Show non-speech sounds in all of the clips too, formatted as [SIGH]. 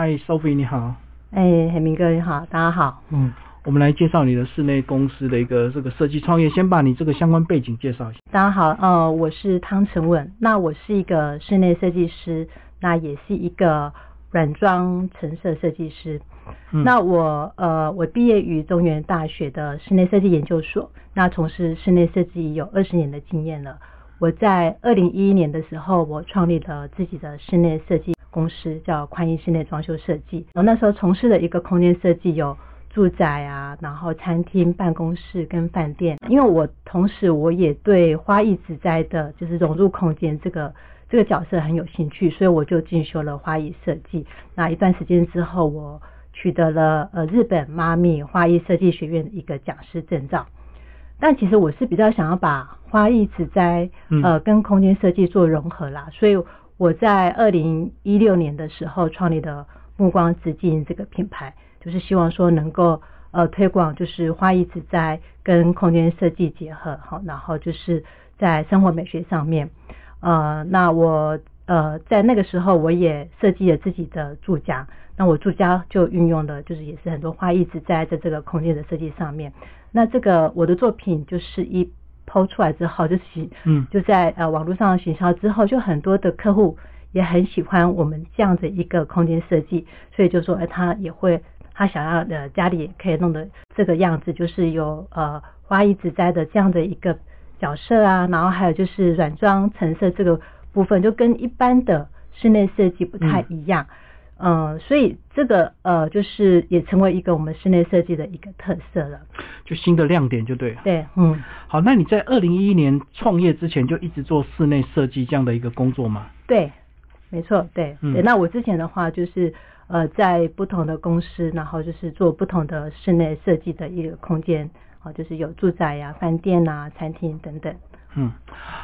嗨，Sophie 你好。哎，海明哥你好，大家好。嗯，我们来介绍你的室内公司的一个这个设计创业，先把你这个相关背景介绍一下。大家好，呃，我是汤成文，那我是一个室内设计师，那也是一个软装陈设设计师。嗯那我呃，我毕业于中原大学的室内设计研究所，那从事室内设计有二十年的经验了。我在二零一一年的时候，我创立了自己的室内设计公司，叫宽一室内装修设计。我那时候从事的一个空间设计有住宅啊，然后餐厅、办公室跟饭店。因为我同时我也对花艺植栽的，就是融入空间这个这个角色很有兴趣，所以我就进修了花艺设计。那一段时间之后，我取得了呃日本妈咪花艺设计学院的一个讲师证照。但其实我是比较想要把花艺植栽嗯呃跟空间设计做融合啦，所以我在二零一六年的时候创立的目光直径这个品牌，就是希望说能够呃推广就是花艺植栽跟空间设计结合，好，然后就是在生活美学上面，呃，那我呃在那个时候我也设计了自己的住家，那我住家就运用的就是也是很多花艺植栽在这个空间的设计上面。那这个我的作品就是一抛出来之后，就是嗯就在呃网络上行销之后，就很多的客户也很喜欢我们这样的一个空间设计，所以就说，哎、他也会他想要呃家里也可以弄得这个样子，就是有呃花艺植栽的这样的一个角色啊，然后还有就是软装陈设这个部分，就跟一般的室内设计不太一样。嗯，所以这个呃，就是也成为一个我们室内设计的一个特色了。就新的亮点就对了。对，嗯，好，那你在二零一一年创业之前就一直做室内设计这样的一个工作吗？对，没错，对，嗯对。那我之前的话就是呃，在不同的公司，然后就是做不同的室内设计的一个空间，哦，就是有住宅呀、饭店啊、餐厅等等。嗯，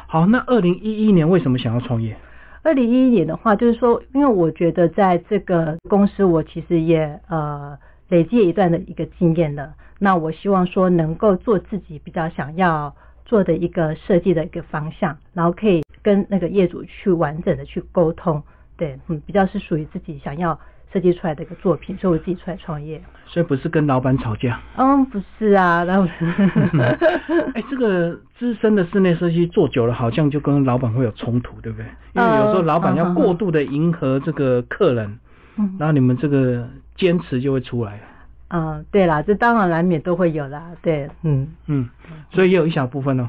好，那二零一一年为什么想要创业？二零一一年的话，就是说，因为我觉得在这个公司，我其实也呃累积一段的一个经验了。那我希望说能够做自己比较想要做的一个设计的一个方向，然后可以跟那个业主去完整的去沟通，对，嗯，比较是属于自己想要设计出来的一个作品，所以我自己出来创业。所以不是跟老板吵架。嗯，不是啊，那我 [LAUGHS] 哎、这个资深的室内设计做久了，好像就跟老板会有冲突，对不对？因为有时候老板要过度的迎合这个客人，嗯然后你们这个坚持就会出来了。嗯，对啦，这当然难免都会有啦，对，嗯。嗯，所以也有一小部分哦，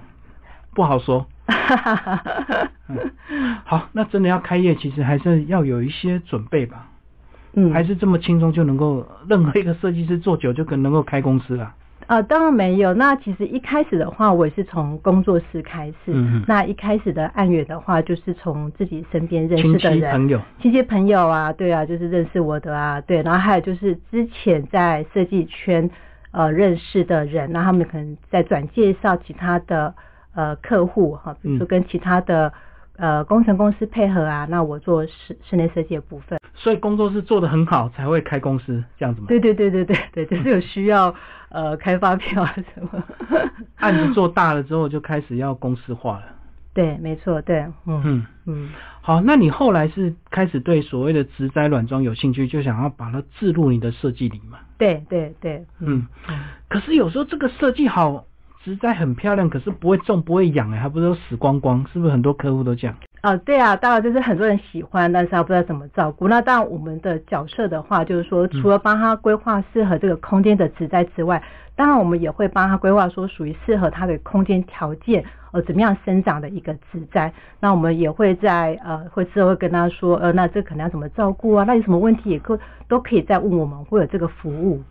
不好说。[LAUGHS] 嗯，好，那真的要开业，其实还是要有一些准备吧。嗯，还是这么轻松就能够，任何一个设计师做久就可能够开公司了。啊，当然没有。那其实一开始的话，我也是从工作室开始。嗯哼那一开始的案源的话，就是从自己身边认识的人、戚朋友，亲戚朋友啊，对啊，就是认识我的啊，对。然后还有就是之前在设计圈呃认识的人，那他们可能在转介绍其他的呃客户哈，比如说嗯跟其他的、呃工程公司配合啊，那我做室室内设计的部分。所以工作室做得很好才会开公司这样子吗？对对对对对对，就是有需要 [LAUGHS] 呃开发票啊什么。案子做大了之后就开始要公司化了。[LAUGHS] 对，没错，对，嗯嗯，嗯，好，那你后来是开始对所谓的植栽软装有兴趣，就想要把它置入你的设计里嘛？对对对，嗯，嗯可是有时候这个设计好，植栽很漂亮，可是不会种不会养哎，还不是都死光光？是不是很多客户都这样？哦，对啊，当然就是很多人喜欢，但是他不知道怎么照顾。那当然，我们的角色的话，就是说，除了帮他规划适合这个空间的植栽之外，当然我们也会帮他规划说属于适合他的空间条件，呃，怎么样生长的一个植栽。那我们也会在呃，会之后会跟他说，呃，那这可能要怎么照顾啊？那有什么问题也可都可以再问我们，会有这个服务。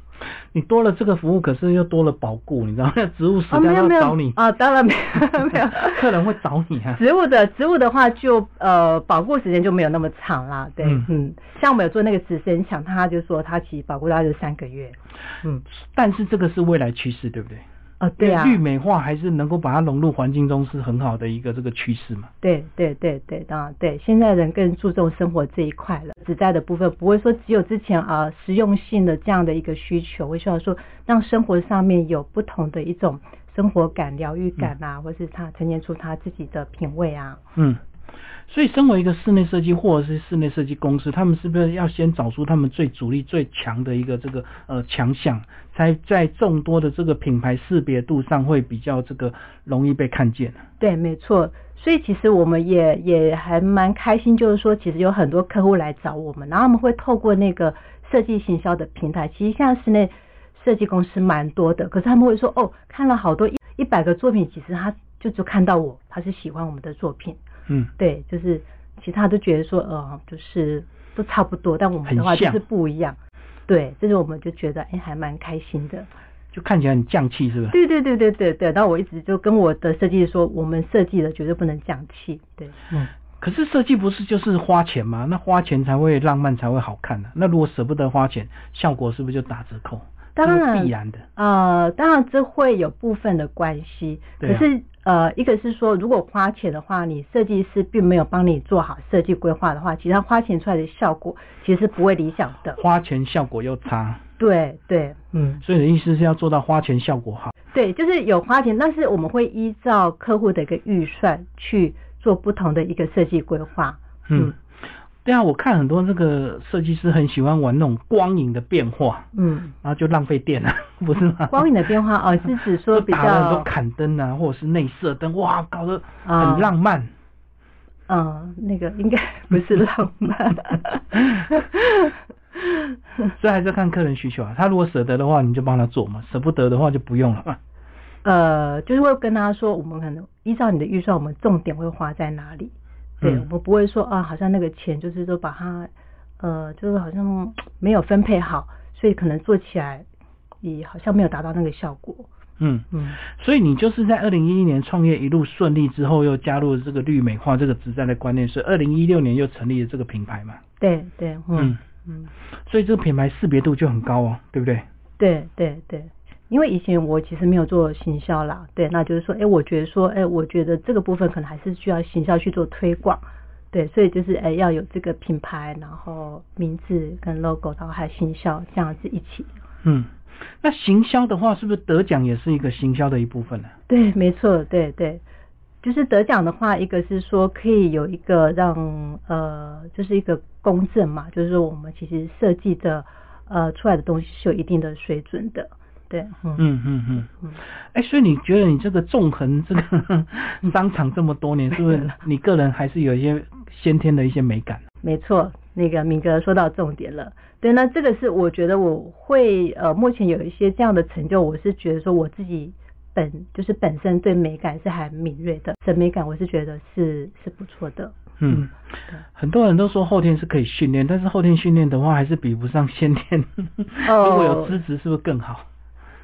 你多了这个服务，可是又多了保固，你知道吗？那植物死哦，掉要找你，啊，当然没有 [LAUGHS] 没有。客人会找你啊。植物的植物的话就，呃保固时间就没有那么长啦，对，嗯嗯像我们有做那个直升墙，他就说他其实保固大概就三个月，嗯，但是这个是未来趋势，对不对？哦，对啊，绿美化还是能够把它融入环境中是很好的一个这个趋势嘛。对对对对，当然对，现在人更注重生活这一块了，植栽的部分不会说只有之前啊、实用性的这样的一个需求，我希望说让生活上面有不同的一种生活感、疗愈感啊，或是他呈现出他自己的品味啊。嗯，所以，身为一个室内设计或者是室内设计公司，他们是不是要先找出他们最主力、最强的一个这个呃强项，才在众多的这个品牌识别度上会比较这个容易被看见？对，没错。所以其实我们也也还蛮开心，就是说，其实有很多客户来找我们，然后我们会透过那个设计行销的平台，其实现在室内设计公司蛮多的，可是他们会说，哦，看了好多一一百个作品，其实他就就看到我，他是喜欢我们的作品。嗯，对，就是其他都觉得说，呃，就是都差不多，但我们的话就是不一样。对，这是我们就觉得，哎，还蛮开心的。就看起来很降气，是不是？对对对对对对。那我一直就跟我的设计师说，我们设计的绝对不能降气。对，嗯。可是设计不是就是花钱吗？那花钱才会浪漫，才会好看呢。那如果舍不得花钱，效果是不是就打折扣？当然必然的。呃，当然这会有部分的关系。可是呃，一个是说，如果花钱的话，你设计师并没有帮你做好设计规划的话，其实他花钱出来的效果其实不会理想的。花钱效果又差。对对，嗯。所以你的意思是要做到花钱效果好？对，就是有花钱，但是我们会依照客户的一个预算去做不同的一个设计规划。嗯。对啊，我看很多这个设计师很喜欢玩那种光影的变化，嗯，然后就浪费电了，[LAUGHS] 不是吗？光影的变化哦，是指说比较很多砍灯啊，或者是内射灯，哇，搞得很浪漫。嗯，那个应该不是浪漫，[LAUGHS] 所以还是看客人需求啊。他如果舍得的话，你就帮他做嘛；舍不得的话，就不用了嘛。呃，就是会跟他说，我们可能依照你的预算，我们重点会花在哪里。对，我不会说啊，好像那个钱就是说把它，呃，就是好像没有分配好，所以可能做起来也好像没有达到那个效果。嗯嗯，所以你就是在二零一一年创业一路顺利之后，又加入了这个绿美化这个职在的观念，所以二零一六年又成立了这个品牌嘛。对对，嗯嗯，所以这个品牌识别度就很高哦，对不对？对对对。因为以前我其实没有做行销啦，对，那就是说，哎，我觉得说，哎，我觉得这个部分可能还是需要行销去做推广，对，所以就是哎要有这个品牌，然后名字跟 logo，然后还有行销这样子一起。嗯，那行销的话，是不是得奖也是一个行销的一部分呢？对，没错，对对，就是得奖的话，一个是说可以有一个让呃，就是一个公正嘛，就是说我们其实设计的呃出来的东西是有一定的水准的。对，嗯嗯嗯嗯，哎，所以你觉得你这个纵横这个 [LAUGHS] 商场这么多年，是不是 [LAUGHS] 你个人还是有一些先天的一些美感？没错，那个明哥说到重点了。对，那这个是我觉得我会呃，目前有一些这样的成就，我是觉得说我自己本就是本身对美感是还敏锐的，审美感我是觉得是是不错的。嗯，很多人都说后天是可以训练，但是后天训练的话还是比不上先天。[LAUGHS] 如果有资质，是不是更好？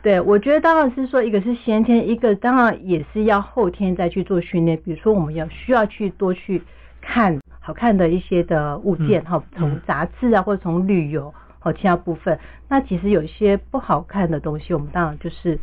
对，我觉得当然是说，一个是先天，一个当然也是要后天再去做训练。比如说，我们要需要去多去看好看的一些的物件哈，从杂志啊，或者从旅游和其他部分。那其实有一些不好看的东西，我们当然就是。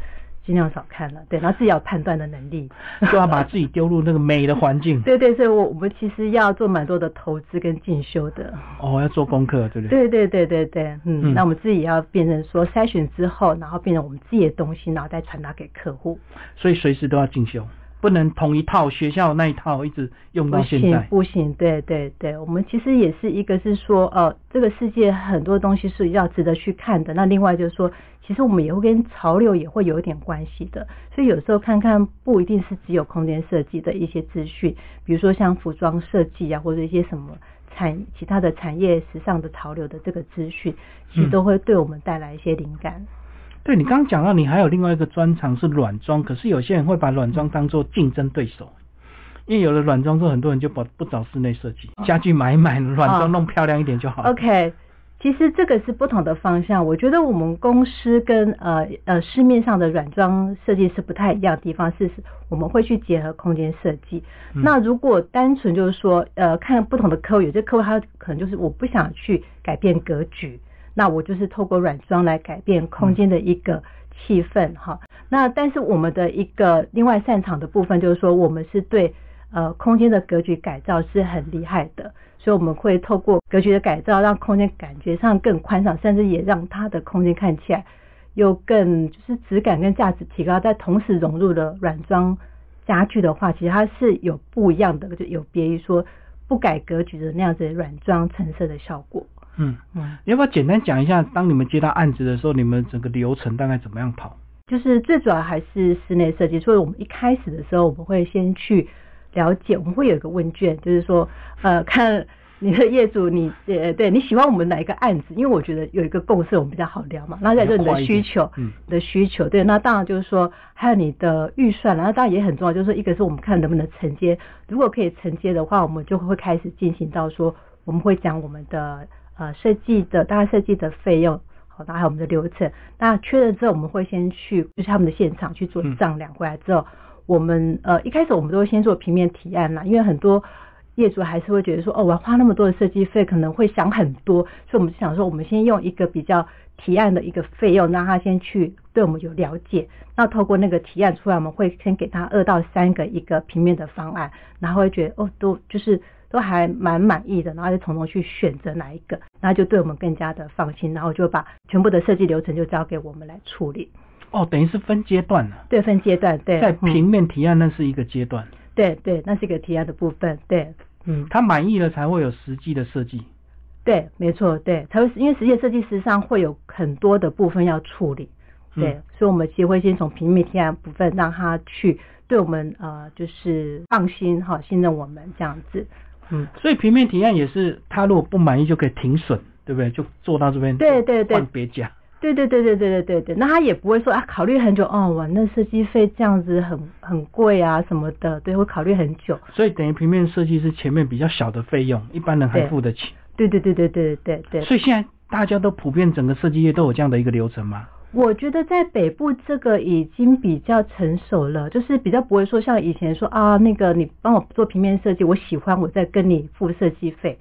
尽量少看了，对，然后自己要判断的能力，[LAUGHS] 就要把自己丢入那个美的环境。[LAUGHS] 对对，所以我我们其实要做蛮多的投资跟进修的。哦，要做功课，对不对？对对对对对，嗯，那我们自己要变成说筛选之后，然后变成我们自己的东西，然后再传达给客户。所以随时都要进修。不能同一套学校那一套一直用到现在，不行，不行对对对，我们其实也是一个是说，呃，这个世界很多东西是要值得去看的。那另外就是说，其实我们也会跟潮流也会有一点关系的。所以有时候看看不一定是只有空间设计的一些资讯，比如说像服装设计啊，或者一些什么产其他的产业时尚的潮流的这个资讯，其实都会对我们带来一些灵感。对你刚刚讲到，你还有另外一个专长是软装，可是有些人会把软装当做竞争对手，因为有了软装之后，很多人就不不找室内设计，家具买一买，软装弄漂亮一点就好了。OK，其实这个是不同的方向。我觉得我们公司跟呃呃市面上的软装设计师不太一样的地方是，我们会去结合空间设计。那如果单纯就是说，呃，看不同的客户，有些客户他可能就是我不想去改变格局。那我就是透过软装来改变空间的一个气氛哈。那但是我们的一个另外擅长的部分就是说，我们是对呃空间的格局改造是很厉害的，所以我们会透过格局的改造，让空间感觉上更宽敞，甚至也让它的空间看起来又更就是质感跟价值提高。在同时融入了软装家具的话，其实它是有不一样的，就有别于说不改格局的那样子软装成色的效果。嗯嗯，你要不要简单讲一下，当你们接到案子的时候，你们整个流程大概怎么样跑？就是最主要还是室内设计，所以我们一开始的时候，我们会先去了解，我们会有一个问卷，就是说，呃，看你的业主，你呃，对你喜欢我们哪一个案子？因为我觉得有一个共识，我们比较好聊嘛。然后再就你的需求，嗯，的需求，对，那当然就是说，还有你的预算，然后当然也很重要，就是说，一个是我们看能不能承接，如果可以承接的话，我们就会开始进行到说，我们会讲我们的呃设计的大概设计的费用。然后还有我们的流程，那确认之后，我们会先去就是他们的现场去做丈量，回来之后，我们呃一开始我们都会先做平面提案啦，因为很多业主还是会觉得说，哦，我要花那么多的设计费，可能会想很多，所以我们就想说，我们先用一个比较提案的一个费用，让他先去对我们有了解，那透过那个提案出来，我们会先给他二到三个一个平面的方案，然后会觉得哦，都就是。都还蛮满意的，然后就从中去选择哪一个，然后就对我们更加的放心，然后就把全部的设计流程就交给我们来处理。哦，等于是分阶段了。对，分阶段。对，在平面提案那是一个阶段。对对，那是一个提案的部分。对，嗯，他满意了才会有实际的设计。对，没错，对，才会因为实际设计实际上会有很多的部分要处理。对，所以我们其实会先从平面提案部分让他去对我们呃就是放心哈，信任我们这样子。嗯，所以平面提案也是，他如果不满意就可以停损，对不对？就做到这边，对对对，换别家。对对对对对对对对，那他也不会说啊，考虑很久哦，哇，那设计费这样子很很贵啊什么的，对，会考虑很久。所以等于平面设计是前面比较小的费用，一般人还付得起。对对对对对对对。所以现在大家都普遍整个设计业都有这样的一个流程吗？我觉得在北部这个已经比较成熟了，就是比较不会说像以前说啊，那个你帮我做平面设计，我喜欢我再跟你付设计费。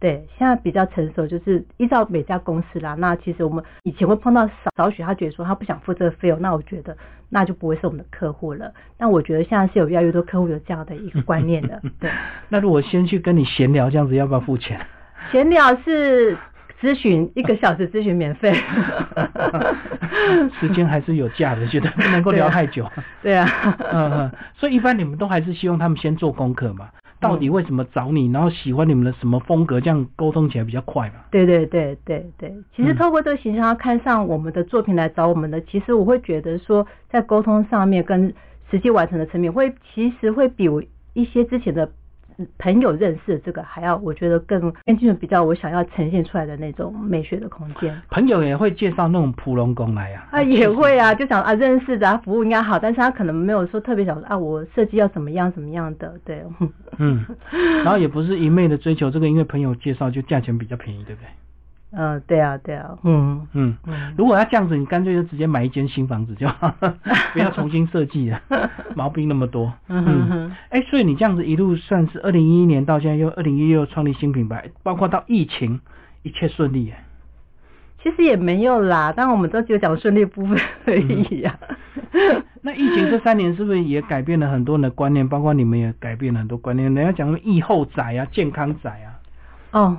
对，现在比较成熟，就是依照每家公司啦。那其实我们以前会碰到少少许，他觉得说他不想付这个费用，那我觉得那就不会是我们的客户了。但我觉得现在是有越来越多客户有这样的一个观念的。对。[LAUGHS] 那如果先去跟你闲聊这样子，要不要付钱？[LAUGHS] 闲聊是。咨询一个小时，咨询免费。[LAUGHS] 时间还是有价的，觉得 [LAUGHS] 不能够聊太久。对啊，[LAUGHS] 嗯嗯，所以一般你们都还是希望他们先做功课嘛？到底为什么找你？然后喜欢你们的什么风格？这样沟通起来比较快嘛？对对对对对，其实透过这个形象看上我们的作品来找我们的，其实我会觉得说，在沟通上面跟实际完成的层面，会其实会比一些之前的。朋友认识这个还要，我觉得更更进比较我想要呈现出来的那种美学的空间。朋友也会介绍那种普龙工来呀？啊，也会啊，就想啊认识的，服务应该好，但是他可能没有说特别想说啊，我设计要怎么样怎么样的，对。嗯，然后也不是一昧的追求这个，因为朋友介绍就价钱比较便宜，对不对？嗯，对啊，对啊，嗯嗯嗯，如果要这样子，你干脆就直接买一间新房子就好，[LAUGHS] 不要重新设计了，[LAUGHS] 毛病那么多。嗯嗯，哎，所以你这样子一路算是二零一一年到现在又二零一六创立新品牌，包括到疫情一切顺利。其实也没有啦，但我们都只有讲顺利部分而已呀。那疫情这三年是不是也改变了很多人的观念？包括你们也改变了很多观念。人家讲疫后宅啊，健康宅啊。哦。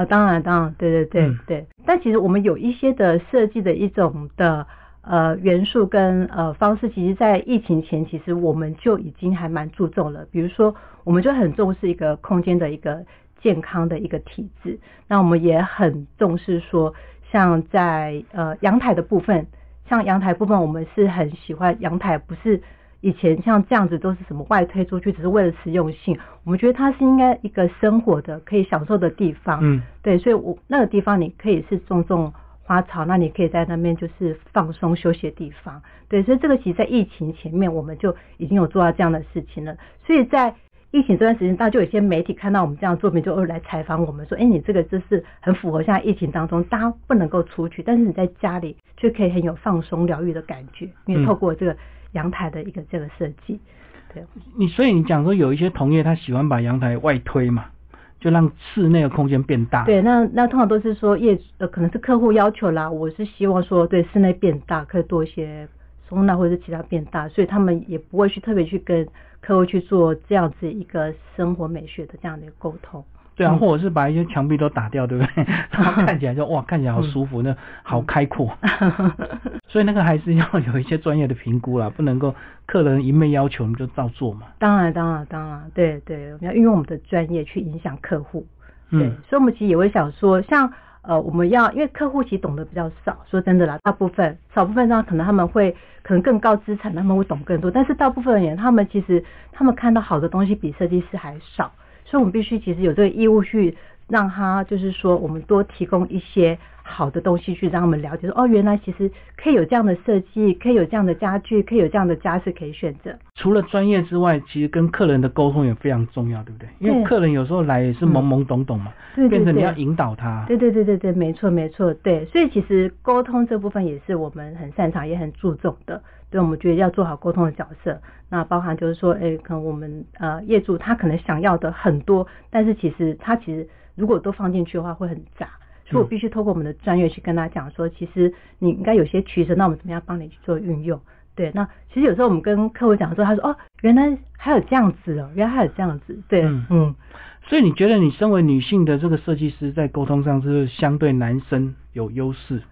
啊，当然，当然，对对对对。但其实我们有一些的设计的一种的呃元素跟呃方式，其实，在疫情前，其实我们就已经还蛮注重了。比如说，我们就很重视一个空间的一个健康的一个体质。那我们也很重视说，像在呃阳台的部分，像阳台部分，我们是很喜欢阳台，不是。以前像这样子都是什么外推出去，只是为了实用性。我们觉得它是应该一个生活的可以享受的地方。嗯，对，所以我那个地方你可以是种种花草，那你可以在那边就是放松休息的地方。对，所以这个其实，在疫情前面我们就已经有做到这样的事情了。所以在疫情这段时间，大家就有些媒体看到我们这样作品，就会来采访我们说：“哎，你这个就是很符合现在疫情当中，大家不能够出去，但是你在家里却可以很有放松疗愈的感觉，因为透过这个。”阳台的一个这个设计，对，你所以你讲说有一些同业他喜欢把阳台外推嘛，就让室内的空间变大。对，那那通常都是说业呃可能是客户要求啦，我是希望说对室内变大，可以多一些收纳或者是其他变大，所以他们也不会去特别去跟客户去做这样子一个生活美学的这样的一个沟通。对啊，嗯或者是把一些墙壁都打掉，对不对？[LAUGHS] 然后看起来就哇，看起来好舒服，那好开阔。[LAUGHS] 所以那个还是要有一些专业的评估啦，不能够客人一昧要求你就照做嘛。当然，当然，当然，对对，我们要运用我们的专业去影响客户。对，嗯所以我们其实也会想说，像呃，我们要因为客户其实懂得比较少，说真的啦，大部分少部分上可能他们会可能更高资产，他们会懂更多，但是大部分人他们其实他们看到好的东西比设计师还少，所以我们必须其实有这个义务去让他就是说我们多提供一些好的东西去让他们了解说哦，原来其实可以有这样的设计，可以有这样的家具，可以有这样的家饰可以选择。除了专业之外，其实跟客人的沟通也非常重要，对不对？因为客人有时候来也是懵懵懂懂嘛，对对对变成你要引导他。对对对对对，没错没错，对，所以其实沟通这部分也是我们很擅长也很注重的。对，我们觉得要做好沟通的角色，那包含就是说，哎，可能我们呃业主他可能想要的很多，但是其实他其实如果都放进去的话会很杂，所以我必须透过我们的专业去跟他讲说，其实你应该有些取舍，那我们怎么样帮你去做运用？对，那其实有时候我们跟客户讲说，他说哦，原来还有这样子哦，原来还有这样子，对，嗯嗯所以你觉得你身为女性的这个设计师，在沟通上是相对男生有优势，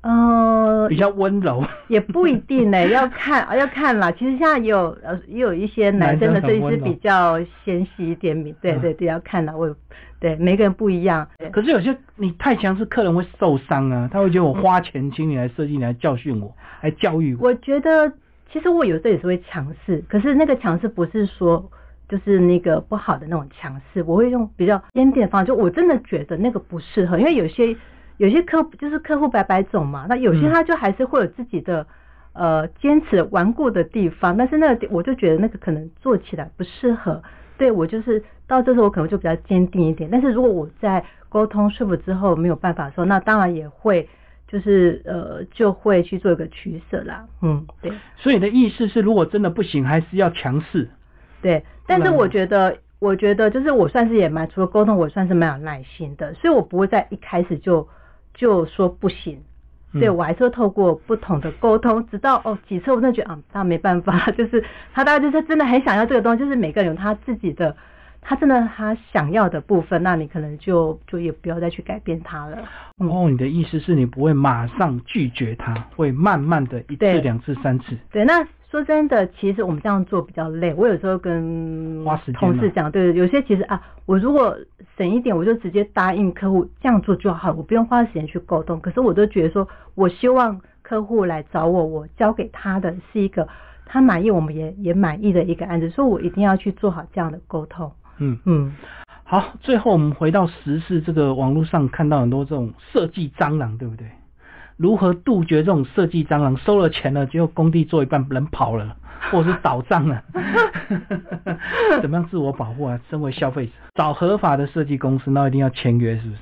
呃，比较温柔？也不一定呢，[LAUGHS] 要看啊，要看啦。其实现在也有呃，也有一些男生的设计师比较纤细一点，对嗯对对，要看啦。我对每个人不一样。可是有些你太强势，客人会受伤啊，他会觉得我花钱请你来设计，你来教训我，来教育我。我觉得其实我有时候也是会强势，可是那个强势不是说就是那个不好的那种强势，我会用比较坚定的方式，就我真的觉得那个不适合，因为有些有些客就是客户百百种嘛，那有些嗯他就还是会有自己的。呃，坚持顽固的地方，但是那个我就觉得那个可能做起来不适合，对我就是到这时候我可能就比较坚定一点。但是如果我在沟通说服之后没有办法说，那当然也会就是呃就会去做一个取舍啦，嗯，对。所以你的意思是，如果真的不行，还是要强势。对，但是我觉得，我觉得就是我算是也蛮除了沟通，我算是蛮有耐心的，所以我不会在一开始就就说不行。嗯对，我还是会透过不同的沟通，直到哦几次我真的觉得啊，那没办法，[LAUGHS] 就是他大概就是真的很想要这个东西，就是每个人有他自己的，他真的他想要的部分，那你可能就就也不要再去改变他了。嗯哦，你的意思是你不会马上拒绝他，会慢慢的一次、两次、三次。对，那说真的，其实我们这样做比较累。我有时候跟同事讲，对，有些其实啊，我如果省一点，我就直接答应客户这样做就好，我不用花时间去沟通。可是我都觉得说，我希望客户来找我，我交给他的是一个他满意，我们也也满意的一个案子，所以我一定要去做好这样的沟通。嗯，嗯，好，最后我们回到时事，这个网络上看到很多这种设计蟑螂，对不对？如何杜绝这种设计蟑螂？收了钱了，结果工地做一半人跑了，[LAUGHS] 或者是倒账了，[LAUGHS] 怎么样自我保护啊？身为消费者，找合法的设计公司，那一定要签约，是不是？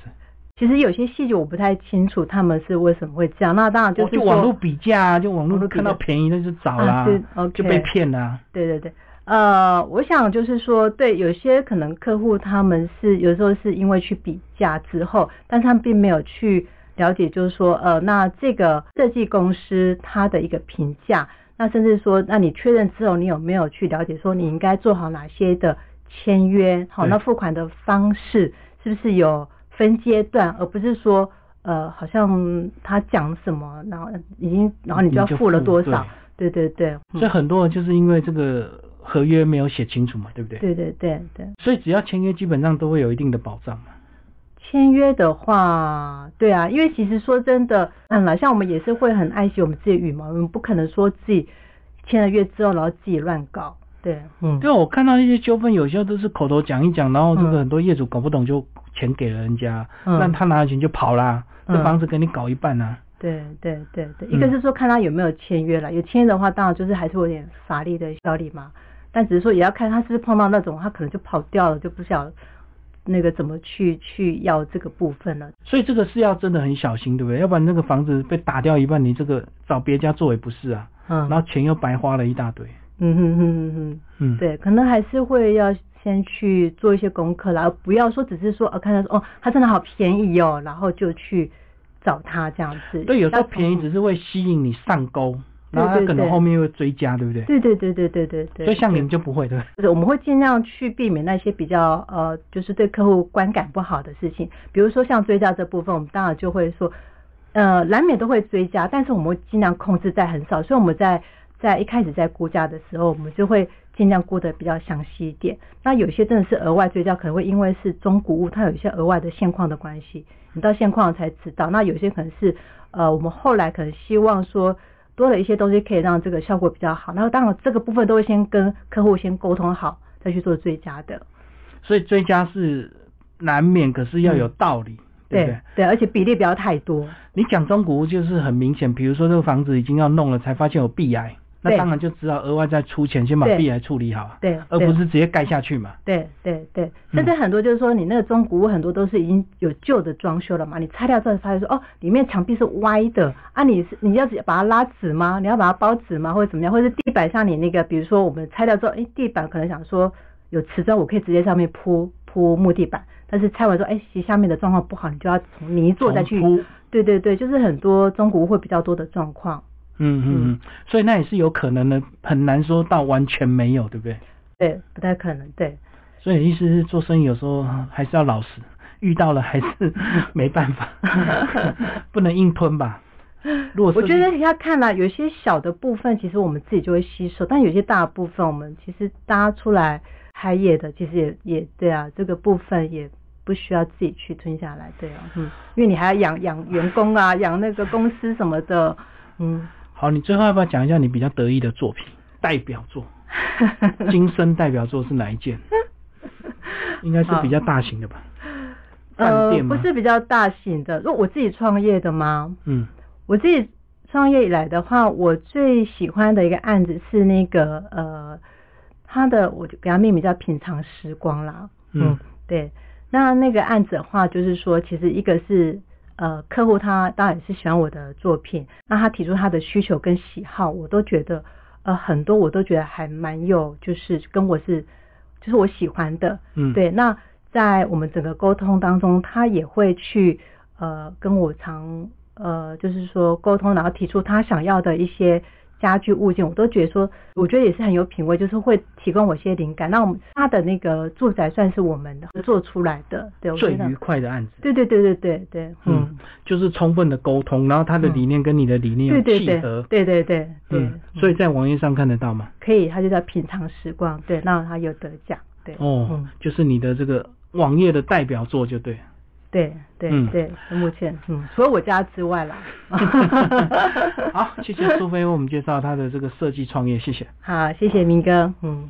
其实有些细节我不太清楚他们是为什么会这样。那当然就哦是说就网络比价啊，就网络看到便宜那就找啦，就被骗啦、对对对，呃，我想就是说，对有些可能客户他们是有时候是因为去比价之后，但他们并没有去了解，就是说，呃，那这个设计公司它的一个评价，那甚至说，那你确认之后，你有没有去了解说你应该做好哪些的签约？好，那付款的方式是不是有分阶段，而不是说。呃，好像他讲什么，然后已经，然后你就要付了多少？对对对，嗯所以很多人就是因为这个合约没有写清楚嘛，对不对？对对对对，所以只要签约，基本上都会有一定的保障嘛。签约的话，对啊，因为其实说真的，嗯了，像我们也是会很爱惜我们自己的羽毛，我们不可能说自己签了约之后，然后自己乱搞，对，嗯，对，我看到一些纠纷，有些都是口头讲一讲，然后这个嗯。很多业主搞不懂就钱给了人家，嗯。那他拿了钱就跑啦，这嗯房子给你搞一半啊。对对对对，嗯一个是说看他有没有签约了，有签约的话，当然就是还是有点法律的效力嘛，但只是说也要看他是不是碰到那种他可能就跑掉了，就不晓得那个怎么去去要这个部分呢。所以这个是要真的很小心，对不对？要不然那个房子被打掉一半，你这个找别家做也不是啊，嗯，然后钱又白花了一大堆。嗯哼哼哼哼。嗯，对，可能还是会要先去做一些功课啦，而不要说只是说呃看到说哦，它真的好便宜哦，然后就去找他这样子。对，有时候便宜只是会吸引你上钩，然后它可能后面会追加，对不对？对对对对对对对。所以像你对们就不会，对？就是我们会尽量去避免那些比较呃，就是对客户观感不好的事情，比如说像追加这部分，我们当然就会说，呃，难免都会追加，但是我们会尽量控制在很少，所以我们在在一开始在估价的时候，我们就会尽量估的比较详细一点。那有些真的是额外追加，可能会因为是中古物，它有一些额外的现况的关系，你到现况才知道。那有些可能是呃，我们后来可能希望说。多了一些东西可以让这个效果比较好，然后当然这个部分都会先跟客户先沟通好，再去做追加的。所以追加是难免，可是要有道理，对不对？对，而且比例不要太多。你讲中古屋就是很明显，比如说这个房子已经要弄了，才发现有壁癌，那对当然就只好额外再出钱先把对壁癌处理好，对，而不是直接盖下去嘛。对对对，嗯甚至很多就是说，你那个中古屋很多都是已经有旧的装修了嘛，你拆掉之后发现说，哦，里面墙壁是歪的啊，你是你要把它拉直吗？你要把它包直吗？或者怎么样？或者是地板上你那个，比如说我们拆掉之后，哎，地板可能想说有瓷砖，我可以直接上面铺铺木地板，但是拆完之后，哎，其实下面的状况不好，你就要从泥做再去。对对对，就是很多中古屋会比较多的状况。嗯嗯嗯，所以那也是有可能的，很难说到完全没有，对不对？对，不太可能。对，所以意思是做生意有时候还是要老实，遇到了还是没办法，[LAUGHS] 不能硬吞吧。如果我觉得要看啦，有些小的部分其实我们自己就会吸收，但有些大部分我们其实搭出来开业的，其实也也对啊，这个部分也不需要自己去吞下来，对啊，嗯，因为你还要养养员工啊，养那个公司什么的，嗯，好，你最后要不要讲一下你比较得意的作品，代表作？[LAUGHS] 今生代表作是哪一件？应该是比较大型的吧？呃，不是比较大型的，如果我自己创业的吗？嗯我自己创业以来的话，我最喜欢的一个案子是那个呃，他的我就给他命名叫品尝时光啦。嗯对。那那个案子的话，就是说，其实一个是呃，客户他当然是喜欢我的作品，那他提出他的需求跟喜好，我都觉得呃很多我都觉得还蛮有，就是跟我是就是我喜欢的。嗯，对，那在我们整个沟通当中，他也会去呃跟我常呃就是说沟通，然后提出他想要的一些家具物件，我都觉得说，我觉得也是很有品味，就是会提供我一些灵感。那我们他的那个住宅算是我们的合作出来的，对，最愉快的案子。对对对对对对，嗯，嗯，就是充分的沟通，然后他的理念跟你的理念有对对对契合。对对对对，嗯，所以在网页上看得到吗？可以，他就叫品尝时光，对，那他有得奖，对，哦嗯，就是你的这个网页的代表作就对。对对嗯对，目前嗯，除了我家之外啦。[LAUGHS] 好，谢谢苏菲为我们介绍她的这个设计创业，谢谢。好，谢谢明哥，嗯。